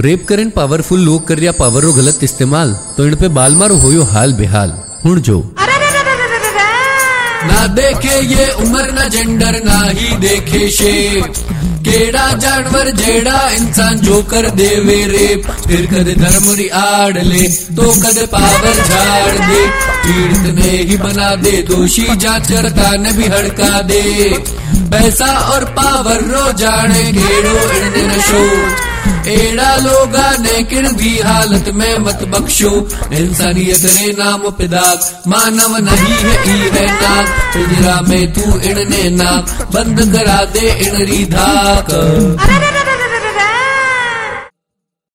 Rape करें powerful लोग कर रिया पावर रो गलत इस्तेमाल। तो इन पे बाल मारो, होयो हाल बेहाल। हुण जो। ना देखे ये उम्र ना जेंडर ना ही देखे शेप केड़ा जानवर जेड़ा इंसान जो कर देवे रेप फिर कद धर्म आड़ ले तो कद पावर झाड़ दे पीड़ित ने ही बना दे दोषी जाचरता ने भी हड़का दे पैसा और पावर रो जाने केड़ो इनने नशो एड़ा लोगा ने भी हालत में मत बख्शो। इंसानियत ने नाम पिदाग, मानव नहीं है ई है नाग। पिंजरा में तू इणने नाग, बंद करा दे इन धाक।